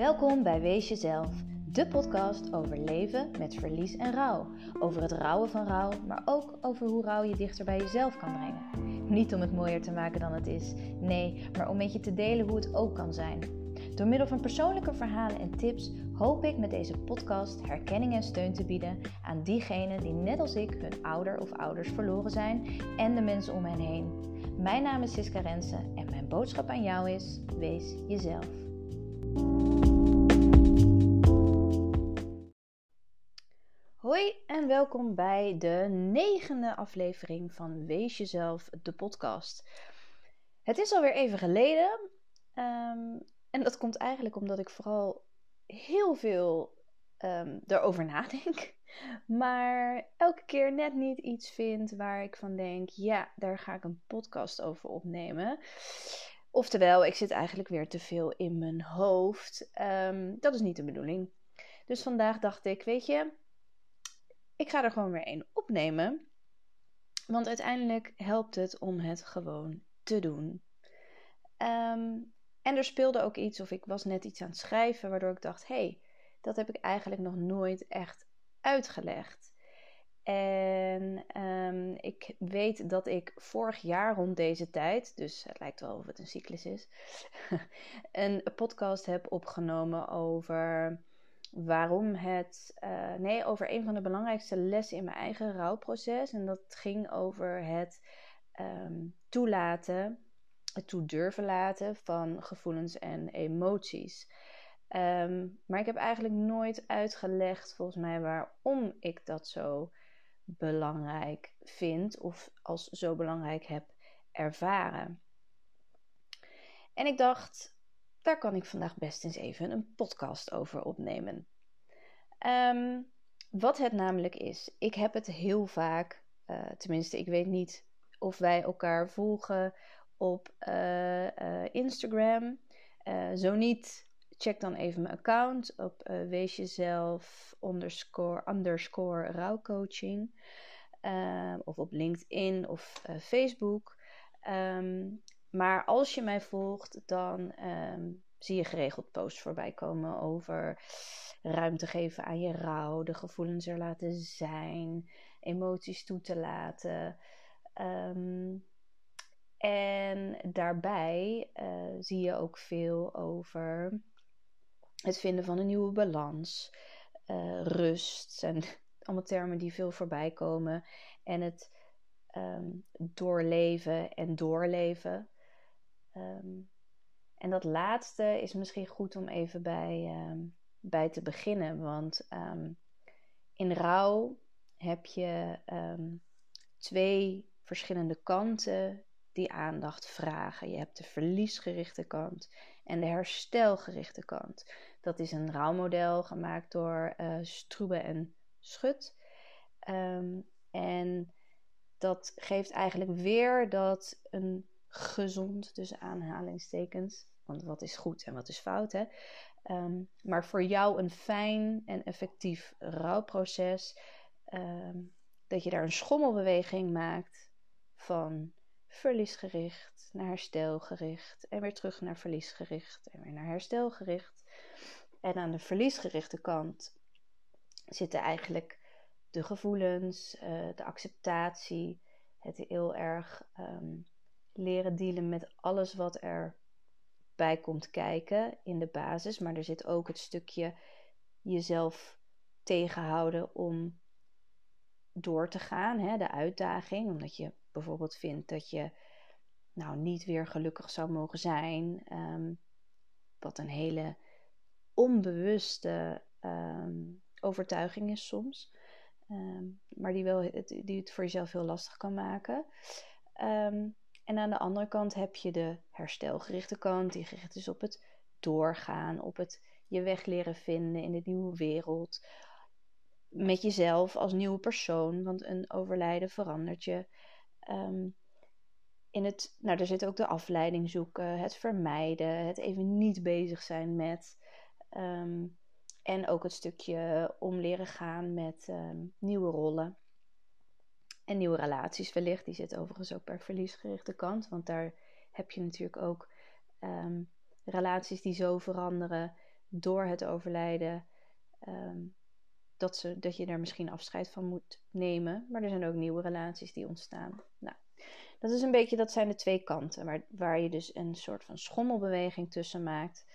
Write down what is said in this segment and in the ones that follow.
Welkom bij Wees Jezelf, de podcast over leven met verlies en rouw. Over het rouwen van rouw, maar ook over hoe rouw je dichter bij jezelf kan brengen. Niet om het mooier te maken dan het is, nee, maar om met je te delen hoe het ook kan zijn. Door middel van persoonlijke verhalen en tips hoop ik met deze podcast herkenning en steun te bieden aan diegenen die net als ik hun ouder of ouders verloren zijn en de mensen om hen heen. Mijn naam is Siska Rensen en mijn boodschap aan jou is: wees jezelf. Hoi en welkom bij de negende aflevering van Wees Jezelf, de podcast. Het is alweer even geleden ehm, en dat komt eigenlijk omdat ik vooral heel veel um, erover nadenk, maar elke keer net niet iets vind waar ik van denk: ja, daar ga ik een podcast over opnemen. Oftewel, ik zit eigenlijk weer te veel in mijn hoofd. Ehm, dat is niet de bedoeling. Dus vandaag dacht ik, weet je, ik ga er gewoon weer één opnemen. Want uiteindelijk helpt het om het gewoon te doen. Ehm, en er speelde ook iets, of ik was net iets aan het schrijven, waardoor ik dacht: hé, hey, dat heb ik eigenlijk nog nooit echt uitgelegd. En um, ik weet dat ik vorig jaar rond deze tijd, dus het lijkt wel of het een cyclus is, een podcast heb opgenomen over waarom het. Uh, nee, over een van de belangrijkste lessen in mijn eigen rouwproces. En dat ging over het um, toelaten, het toe durven laten van gevoelens en emoties. Um, maar ik heb eigenlijk nooit uitgelegd, volgens mij, waarom ik dat zo belangrijk vind of als zo belangrijk heb ervaren. En ik dacht, daar kan ik vandaag best eens even een podcast over opnemen. Um, wat het namelijk is, ik heb het heel vaak, uh, tenminste, ik weet niet of wij elkaar volgen op uh, uh, Instagram. zo niet, check dan even mijn account op wees rouwcoaching. Uh, of op LinkedIn of Facebook. Um, maar als je mij volgt, dan um, zie je geregeld posts voorbij komen over ruimte geven aan je rouw, de gevoelens er laten zijn, emoties toe te laten. Um, en daarbij uh, zie je ook veel over het vinden van een nieuwe balans, uh, rust. zijn allemaal termen die veel voorbij komen. En het um, doorleven en doorleven. Um, en dat laatste is misschien goed om even bij, um, bij te beginnen. Want in rouw heb je twee verschillende kanten die aandacht vragen. Je hebt de verliesgerichte kant en de herstelgerichte kant. Dat is een rouwmodel gemaakt door uh, Stroebe en Schut. En dat geeft eigenlijk weer dat een gezond, tussen aanhalingstekens, want wat is goed en wat is fout, hè? Um, maar voor jou een fijn en effectief rouwproces, um, dat je daar een schommelbeweging maakt van verliesgericht naar herstelgericht en weer terug naar verliesgericht en weer naar herstelgericht. En aan de verliesgerichte kant zitten eigenlijk de gevoelens, uh, de acceptatie, het heel erg um, leren dealen met alles wat er bij komt kijken in de basis. Maar er zit ook het stukje jezelf tegenhouden om door te gaan, hè, de uitdaging, omdat je bijvoorbeeld vindt dat je nou niet weer gelukkig zou mogen zijn, um, wat een hele onbewuste um, overtuiging is soms, um, maar die, wel, die het voor jezelf heel lastig kan maken. En aan de andere kant heb je de herstelgerichte kant, die gericht is op het doorgaan, op het je weg leren vinden in de nieuwe wereld, met jezelf als nieuwe persoon, want een overlijden verandert je. Um, in het, nou, er zit ook de afleiding zoeken, het vermijden, het even niet bezig zijn met. Um, en ook het stukje om leren gaan met um, nieuwe rollen. En nieuwe relaties wellicht. Die zit overigens ook per verliesgerichte kant. Want daar heb je natuurlijk ook um, relaties die zo veranderen door het overlijden ehm, dat, ze, dat je daar misschien afscheid van moet nemen. Maar er zijn ook nieuwe relaties die ontstaan. Nou, dat is een beetje, dat zijn de twee kanten, waar, waar je dus een soort van schommelbeweging tussen maakt.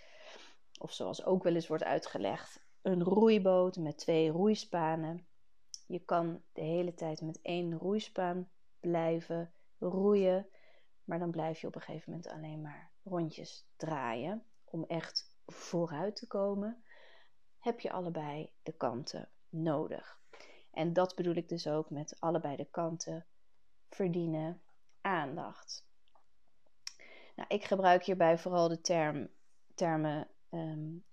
Of zoals ook wel eens wordt uitgelegd, een roeiboot met twee roeispanen. Je kan de hele tijd met één roeispaan blijven roeien, maar dan blijf je op een gegeven moment alleen maar rondjes draaien. Om echt vooruit te komen, heb je allebei de kanten nodig. En dat bedoel ik dus ook met allebei de kanten verdienen aandacht. Nou, ik gebruik hierbij vooral de term, termen um,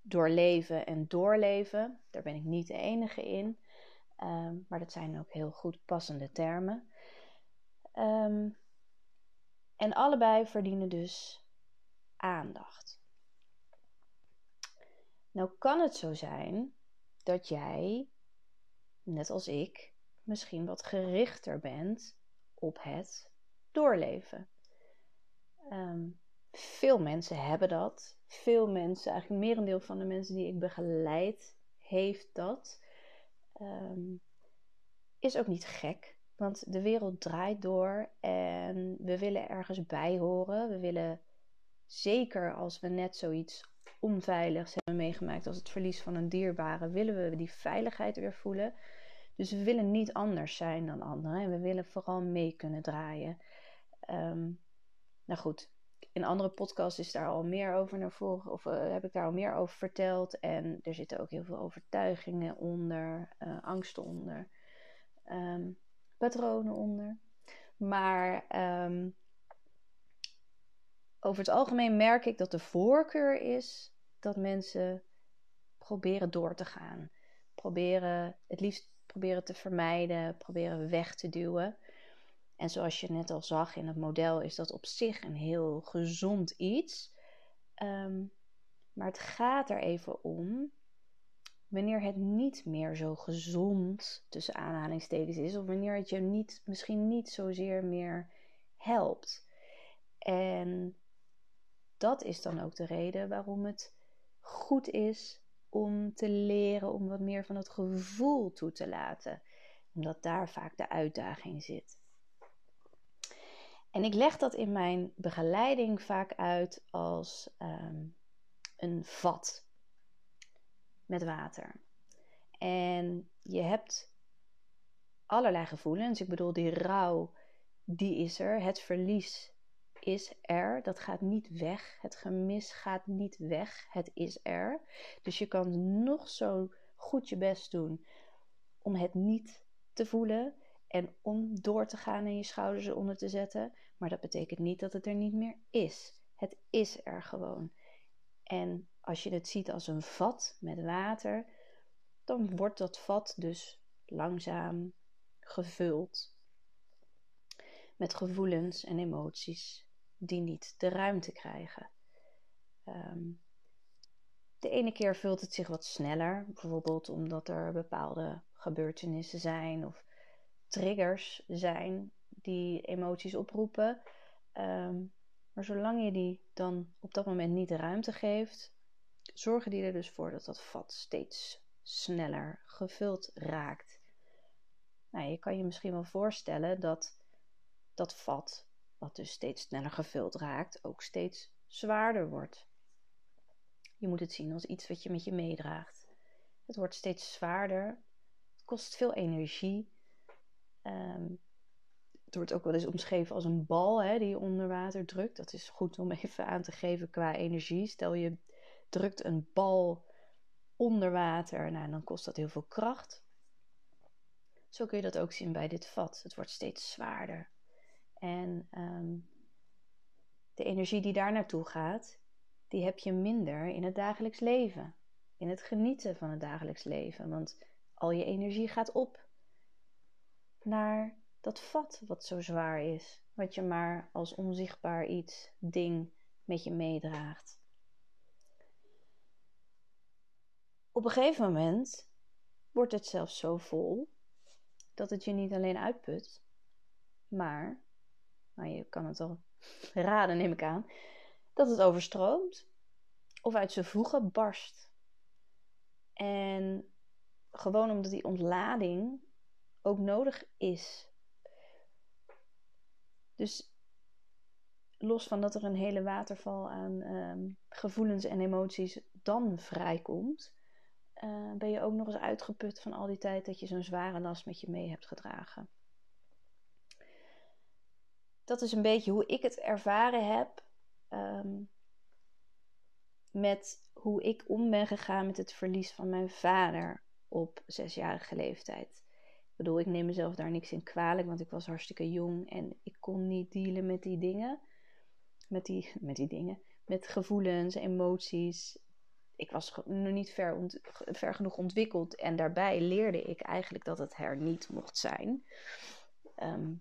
doorleven en doorleven. Daar ben ik niet de enige in. Ehm, maar dat zijn ook heel goed passende termen. Ehm, en allebei verdienen dus aandacht. Nou kan het zo zijn dat jij, net als ik, misschien wat gerichter bent op het doorleven. Ehm, veel mensen hebben dat. Veel mensen, eigenlijk merendeel van de mensen die ik begeleid, heeft dat. Um, is ook niet gek, want de wereld draait door en we willen ergens bij horen. We willen zeker als we net zoiets onveiligs hebben meegemaakt als het verlies van een dierbare, willen we die veiligheid weer voelen. Dus we willen niet anders zijn dan anderen en we willen vooral mee kunnen draaien. Ehm, nou goed, in andere podcasts is daar al meer over naar voren, of uh, heb ik daar al meer over verteld. En er zitten ook heel veel overtuigingen onder, uh, angsten onder, um, patronen onder. Maar um, over het algemeen merk ik dat de voorkeur is dat mensen proberen door te gaan. Proberen het liefst proberen te vermijden, proberen weg te duwen. En zoals je net al zag in het model, is dat op zich een heel gezond iets. Um, maar het gaat er even om wanneer het niet meer zo gezond tussen aanhalingstekens is, of wanneer het je niet, misschien niet zozeer meer helpt. En dat is dan ook de reden waarom het goed is om te leren om wat meer van het gevoel toe te laten. Omdat daar vaak de uitdaging zit. En ik leg dat in mijn begeleiding vaak uit als um, een vat met water. En je hebt allerlei gevoelens. Ik bedoel, die rouw, die is er. Het verlies is er. Dat gaat niet weg. Het gemis gaat niet weg. Het is er. Dus je kan nog zo goed je best doen om het niet te voelen en om door te gaan en je schouders eronder te zetten. Maar dat betekent niet dat het er niet meer is. Het is er gewoon. En als je het ziet als een vat met water, dan wordt dat vat dus langzaam gevuld met gevoelens en emoties die niet de ruimte krijgen. Um, de ene keer vult het zich wat sneller, bijvoorbeeld omdat er bepaalde gebeurtenissen zijn of triggers zijn die emoties oproepen. Um, maar zolang je die dan op dat moment niet de ruimte geeft, zorgen die er dus voor dat dat vat steeds sneller gevuld raakt. Nou, je kan je misschien wel voorstellen dat dat vat wat dus steeds sneller gevuld raakt, ook steeds zwaarder wordt. Je moet het zien als iets wat je met je meedraagt. Het wordt steeds zwaarder, het kost veel energie. Um, het wordt ook wel eens omschreven als een bal hè, die je onder water drukt. Dat is goed om even aan te geven qua energie. Stel je drukt een bal onder water, nou, dan kost dat heel veel kracht. Zo kun je dat ook zien bij dit vat. Het wordt steeds zwaarder. En um, de energie die daar naartoe gaat, die heb je minder in het dagelijks leven. In het genieten van het dagelijks leven. Want al je energie gaat op naar dat vat wat zo zwaar is. Wat je maar als onzichtbaar iets, ding met je meedraagt. Op een gegeven moment wordt het zelfs zo vol dat het je niet alleen uitput, maar maar je kan het al raden, neem ik aan, dat het overstroomt. of uit zijn voegen barst. En gewoon omdat die ontlading ook nodig is. Dus los van dat er een hele waterval aan ehm, gevoelens en emoties dan vrijkomt, uh, ben je ook nog eens uitgeput van al die tijd dat je zo'n zware last met je mee hebt gedragen. Dat is een beetje hoe ik het ervaren heb ehm, met hoe ik om ben gegaan met het verlies van mijn vader op zesjarige leeftijd. Ik bedoel, ik neem mezelf daar niks in kwalijk, want ik was hartstikke jong en ik kon niet dealen met die dingen. Met die, met die dingen. Met gevoelens, emoties. Ik was nog niet ver, ver genoeg ontwikkeld en daarbij leerde ik eigenlijk dat het er niet mocht zijn. Ehm,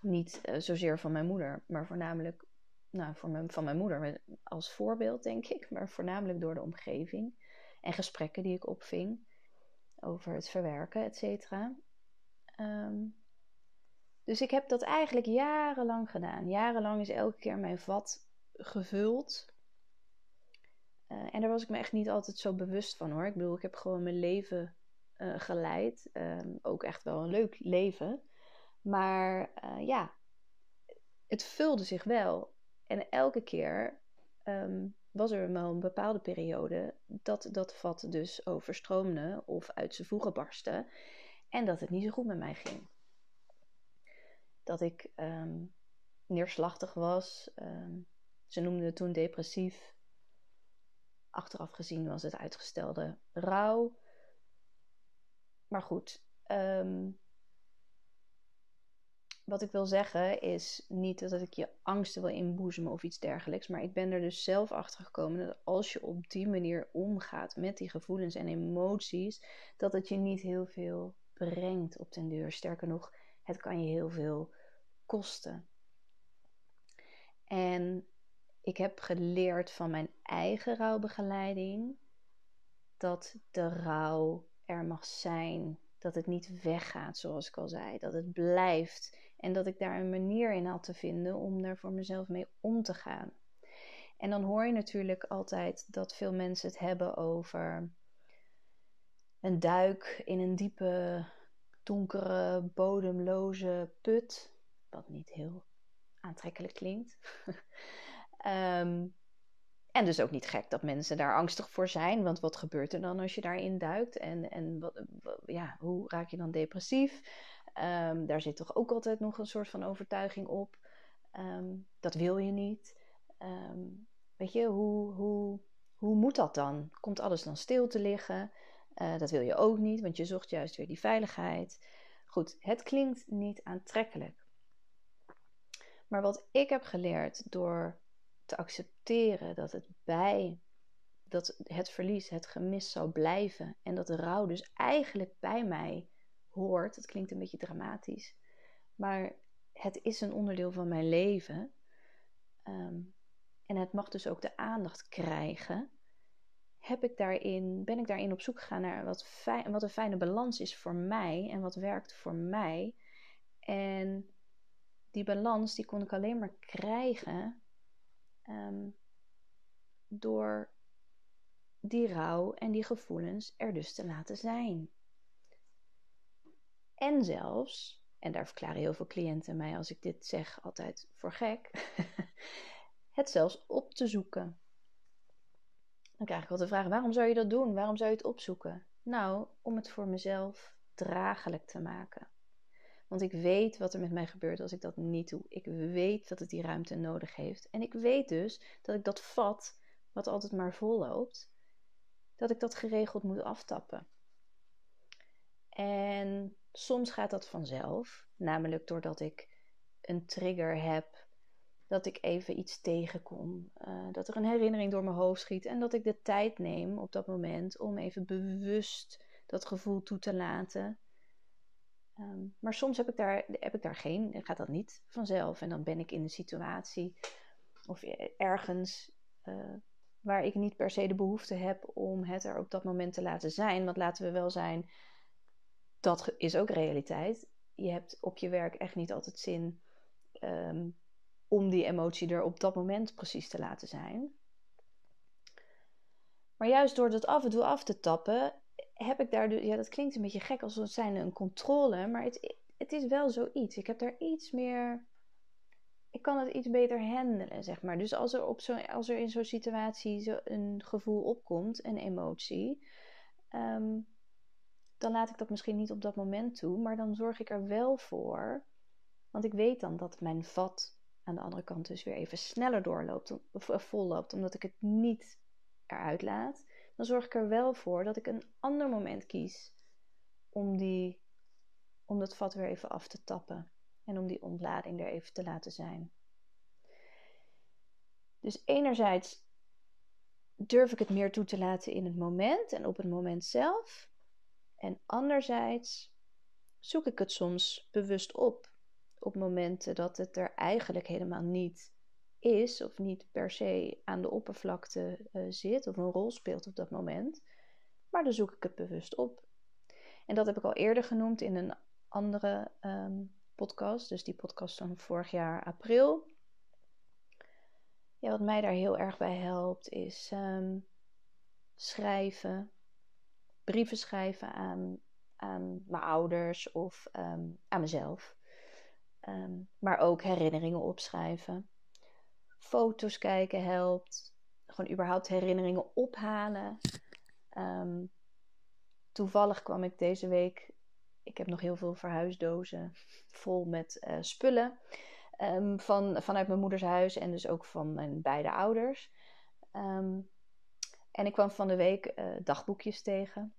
niet uh, zozeer van mijn moeder, maar voornamelijk nou, voor mijn, van mijn moeder als voorbeeld, denk ik, maar voornamelijk door de omgeving en gesprekken die ik opving over het verwerken, et cetera. Ehm, dus ik heb dat eigenlijk jarenlang gedaan. Jarenlang is elke keer mijn vat gevuld. Uh, en daar was ik me echt niet altijd zo bewust van hoor. Ik bedoel, ik heb gewoon mijn leven uh, geleid. Um, ook echt wel een leuk leven. Maar uh, ja, het vulde zich wel. En elke keer um, was er wel een bepaalde periode dat dat vat dus overstroomde of uit zijn voegen barstte. En dat het niet zo goed met mij ging. Dat ik um, neerslachtig was. Um, ze noemden het toen depressief. Achteraf gezien was het uitgestelde rouw. Maar goed, um, wat ik wil zeggen is niet dat ik je angsten wil inboezemen of iets dergelijks. Maar ik ben er dus zelf achter gekomen dat als je op die manier omgaat met die gevoelens en emoties, dat het je niet heel veel brengt op den deur. Sterker nog, het kan je heel veel kosten. En ik heb geleerd van mijn eigen rouwbegeleiding dat de rouw er mag zijn. Dat het niet weggaat, zoals ik al zei. Dat het blijft. En dat ik daar een manier in had te vinden om daar voor mezelf mee om te gaan. En dan hoor je natuurlijk altijd dat veel mensen het hebben over een duik in een diepe, donkere, bodemloze put. Wat niet heel aantrekkelijk klinkt. um, en dus ook niet gek dat mensen daar angstig voor zijn. Want wat gebeurt er dan als je daarin duikt? En, en wat, ja, hoe raak je dan depressief? Um, daar zit toch ook altijd nog een soort van overtuiging op. Um, dat wil je niet. Um, weet je, hoe, hoe, hoe moet dat dan? Komt alles dan stil te liggen? Uh, dat wil je ook niet, want je zocht juist weer die veiligheid. Goed, het klinkt niet aantrekkelijk. Maar wat ik heb geleerd door te accepteren dat het bij dat het verlies, het gemis zou blijven en dat de rouw dus eigenlijk bij mij hoort. Het klinkt een beetje dramatisch, maar het is een onderdeel van mijn leven. Um, en het mag dus ook de aandacht krijgen. Heb ik daarin, ben ik daarin op zoek gegaan naar wat, fijn, wat een fijne balans is voor mij en wat werkt voor mij. En die balans die kon ik alleen maar krijgen um, door die rouw en die gevoelens er dus te laten zijn. En zelfs, en daar verklaren heel veel cliënten mij als ik dit zeg altijd voor gek, het zelfs op te zoeken. Dan krijg ik altijd de vraag: waarom zou je dat doen? Waarom zou je het opzoeken? Nou, om het voor mezelf draaglijk te maken. Want ik weet wat er met mij gebeurt als ik dat niet doe. Ik weet dat het die ruimte nodig heeft. En ik weet dus dat ik dat vat, wat altijd maar vol loopt, dat ik dat geregeld moet aftappen. En soms gaat dat vanzelf, namelijk doordat ik een trigger heb, dat ik even iets tegenkom, uh, dat er een herinnering door mijn hoofd schiet en dat ik de tijd neem op dat moment om even bewust dat gevoel toe te laten. Um, maar soms heb ik, daar, heb ik daar geen, gaat dat niet vanzelf. En dan ben ik in een situatie of ergens uh, waar ik niet per se de behoefte heb om het er op dat moment te laten zijn. Want laten we wel zijn, dat is ook realiteit. Je hebt op je werk echt niet altijd zin um, om die emotie er op dat moment precies te laten zijn. Maar juist door dat af en toe af te tappen, heb ik daar, ja, dat klinkt een beetje gek als het zijn een controle, maar het, het is wel zoiets. Ik heb daar iets meer, ik kan het iets beter handelen, zeg maar. Dus als er, op zo, als er in zo'n situatie zo een gevoel opkomt, een emotie, ehm, dan laat ik dat misschien niet op dat moment toe, maar dan zorg ik er wel voor, want ik weet dan dat mijn vat aan de andere kant dus weer even sneller doorloopt, of volloopt, omdat ik het niet eruit laat dan zorg ik er wel voor dat ik een ander moment kies om, die, om dat vat weer even af te tappen en om die ontlading er even te laten zijn. Dus enerzijds durf ik het meer toe te laten in het moment en op het moment zelf. En anderzijds zoek ik het soms bewust op op momenten dat het er eigenlijk helemaal niet is of niet per se aan de oppervlakte uh, zit of een rol speelt op dat moment. Maar dan zoek ik het bewust op. En dat heb ik al eerder genoemd in een andere um, podcast, dus die podcast van vorig jaar april. Ja, wat mij daar heel erg bij helpt is um, schrijven, brieven schrijven aan, aan mijn ouders of um, aan mezelf. maar ook herinneringen opschrijven foto's kijken helpt. Gewoon überhaupt herinneringen ophalen. Um, toevallig kwam ik deze week. Ik heb nog heel veel verhuisdozen vol met uh, spullen. Van, vanuit mijn moeders huis en dus ook van mijn beide ouders. En ik kwam van de week uh, dagboekjes tegen.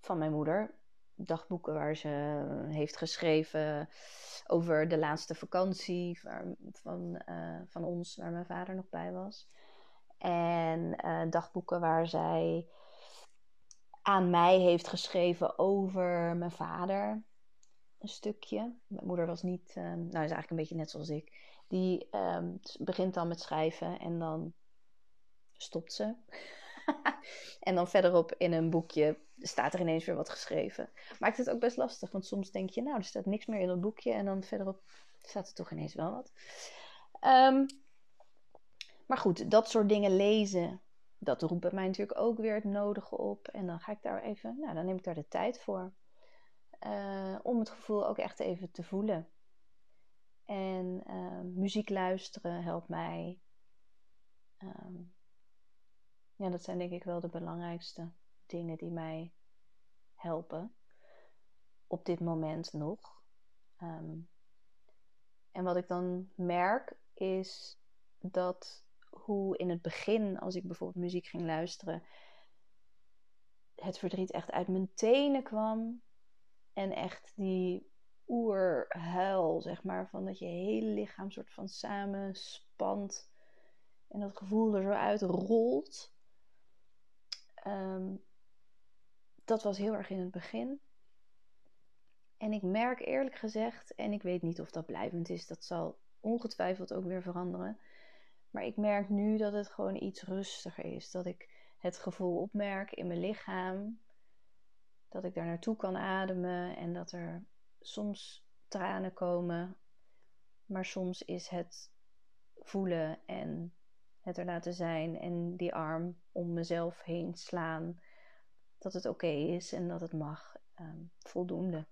Van mijn moeder dagboeken waar ze heeft geschreven over de laatste vakantie van, uh, van ons, waar mijn vader nog bij was. En dagboeken waar zij aan mij heeft geschreven over mijn vader. Een stukje. Mijn moeder was niet, um, nou is eigenlijk een beetje net zoals ik. Die um, begint dan met schrijven en dan stopt ze. en dan verderop in een boekje staat er ineens weer wat geschreven. Maakt het ook best lastig, want soms denk je, nou, er staat niks meer in dat boekje en dan verderop staat er toch ineens wel wat. Um, maar goed, dat soort dingen lezen, dat roept bij mij natuurlijk ook weer het nodige op. En dan ga ik daar even, nou, dan neem ik daar de tijd voor. Uh, om het gevoel ook echt even te voelen. En uh, muziek luisteren helpt mij. Um, ja, dat zijn denk ik wel de belangrijkste dingen die mij helpen. Op dit moment nog. Um, en wat ik dan merk is dat hoe in het begin, als ik bijvoorbeeld muziek ging luisteren, het verdriet echt uit mijn tenen kwam. En echt die oerhuil, zeg maar, van dat je hele lichaam soort van samenspant. En dat gevoel er zo uit rolt. Um, dat was heel erg in het begin. En ik merk eerlijk gezegd, en ik weet niet of dat blijvend is, dat zal ongetwijfeld ook weer veranderen. Maar ik merk nu dat het gewoon iets rustiger is. Dat ik het gevoel opmerk in mijn lichaam. Dat ik daar naartoe kan ademen en dat er soms tranen komen. Maar soms is het voelen en het er laten zijn en die arm om mezelf heen slaan. Dat het oké is en dat het mag. Um, voldoende.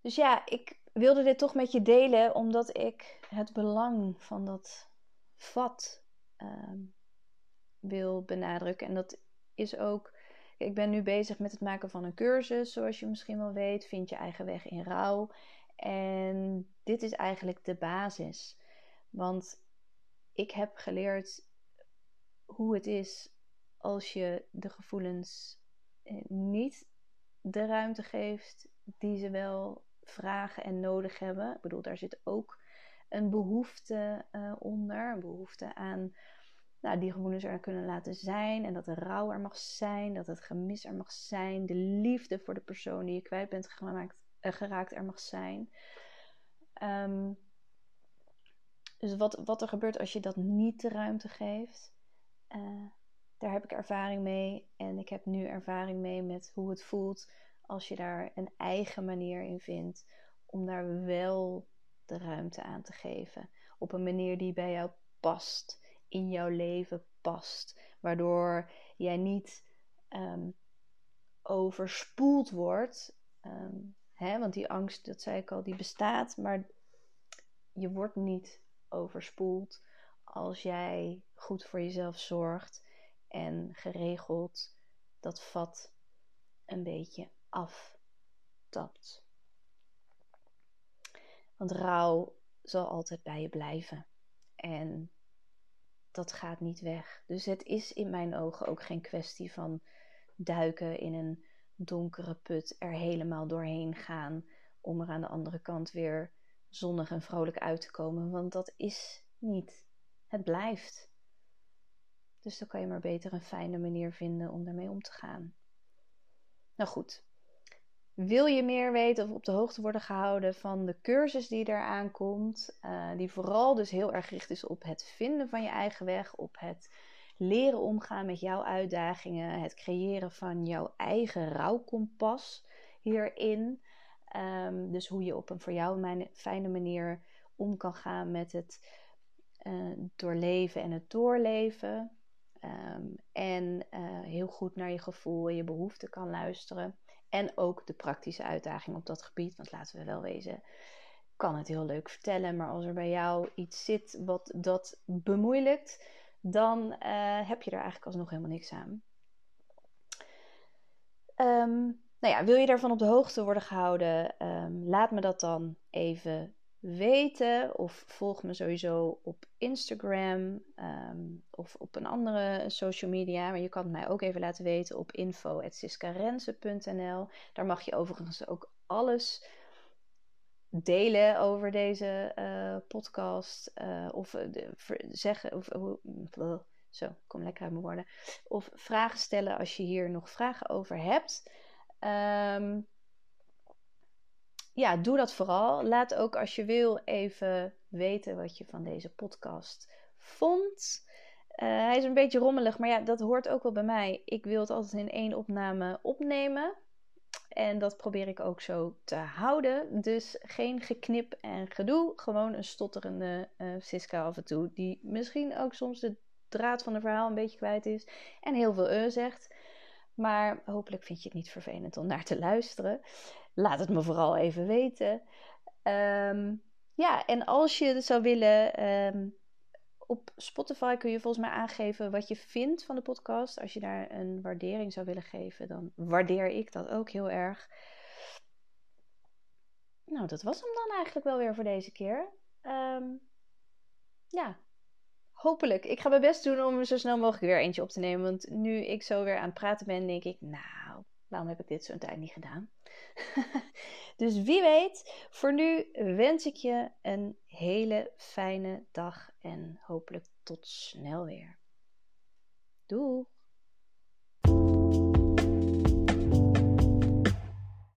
Dus ja, ik wilde dit toch met je delen omdat ik het belang van dat vat um, wil benadrukken. En dat is ook. Ik ben nu bezig met het maken van een cursus, zoals je misschien wel weet. Vind je eigen weg in rouw. En dit is eigenlijk de basis. Want ik heb geleerd hoe het is als je de gevoelens eh, niet de ruimte geeft die ze wel vragen en nodig hebben. Ik bedoel, daar zit ook een behoefte uh, onder. Een behoefte aan nou, die gevoelens er kunnen laten zijn. En dat de rouw er mag zijn. Dat het gemis er mag zijn. De liefde voor de persoon die je kwijt bent gemaakt, geraakt er mag zijn. Um, dus wat, wat er gebeurt als je dat niet de ruimte geeft, uh, daar heb ik ervaring mee. En ik heb nu ervaring mee met hoe het voelt als je daar een eigen manier in vindt om daar wel de ruimte aan te geven. Op een manier die bij jou past, in jouw leven past. Waardoor jij niet um, overspoeld wordt. Ehm, hè, want die angst, dat zei ik al, die bestaat. Maar je wordt niet overspoeld als jij goed voor jezelf zorgt en geregeld dat vat een beetje aftapt. Want rouw zal altijd bij je blijven. En dat gaat niet weg. Dus het is in mijn ogen ook geen kwestie van duiken in een donkere put, er helemaal doorheen gaan om er aan de andere kant weer zonnig en vrolijk uit te komen. Want dat is niet. Het blijft. Dus dan kan je maar beter een fijne manier vinden om daarmee om te gaan. Nou goed, wil je meer weten of op de hoogte worden gehouden van de cursus die eraan komt, uh, die vooral dus heel erg gericht is op het vinden van je eigen weg, op het leren omgaan met jouw uitdagingen, het creëren van jouw eigen rouwkompas hierin. Um, dus hoe je op een voor jou fijne manier om kan gaan met het uh, doorleven en het doorleven. Um, en uh, heel goed naar je gevoel en je behoeften kan luisteren. En ook de praktische uitdaging op dat gebied. Want laten we wel wezen, kan het heel leuk vertellen. Maar als er bij jou iets zit wat dat bemoeilijkt, dan uh, heb je er eigenlijk alsnog helemaal niks aan. Um, nou ja, wil je daarvan op de hoogte worden gehouden? Um, laat me dat dan even weten. Of volg me sowieso op Instagram um, of op een andere social media. Maar je kan het mij ook even laten weten op info.siskarense.nl. Daar mag je overigens ook alles delen over deze uh, podcast. Uh, of uh, zeggen. Of, zo, kom lekker uit mijn woorden. Of vragen stellen als je hier nog vragen over hebt. Um, ja, doe dat vooral. Laat ook als je wil even weten wat je van deze podcast vond. Hij is een beetje rommelig, maar ja, dat hoort ook wel bij mij. Ik wil het altijd in één opname opnemen. En dat probeer ik ook zo te houden. Dus geen geknip en gedoe. Gewoon een stotterende uh, Siska af en toe. Die misschien ook soms de draad van het verhaal een beetje kwijt is. En heel veel uh zegt. Maar hopelijk vind je het niet vervelend om naar te luisteren. Laat het me vooral even weten. Um, ja, en als je zou willen, um, op Spotify kun je volgens mij aangeven wat je vindt van de podcast. Als je daar een waardering zou willen geven, dan waardeer ik dat ook heel erg. Nou, dat was hem dan eigenlijk wel weer voor deze keer. Um, ja, hopelijk. Ik ga mijn best doen om er zo snel mogelijk weer eentje op te nemen. Want nu ik zo weer aan het praten ben, denk ik, nou, waarom heb ik dit zo'n tijd niet gedaan? dus wie weet, voor nu wens ik je een hele fijne dag en hopelijk tot snel weer. Doei!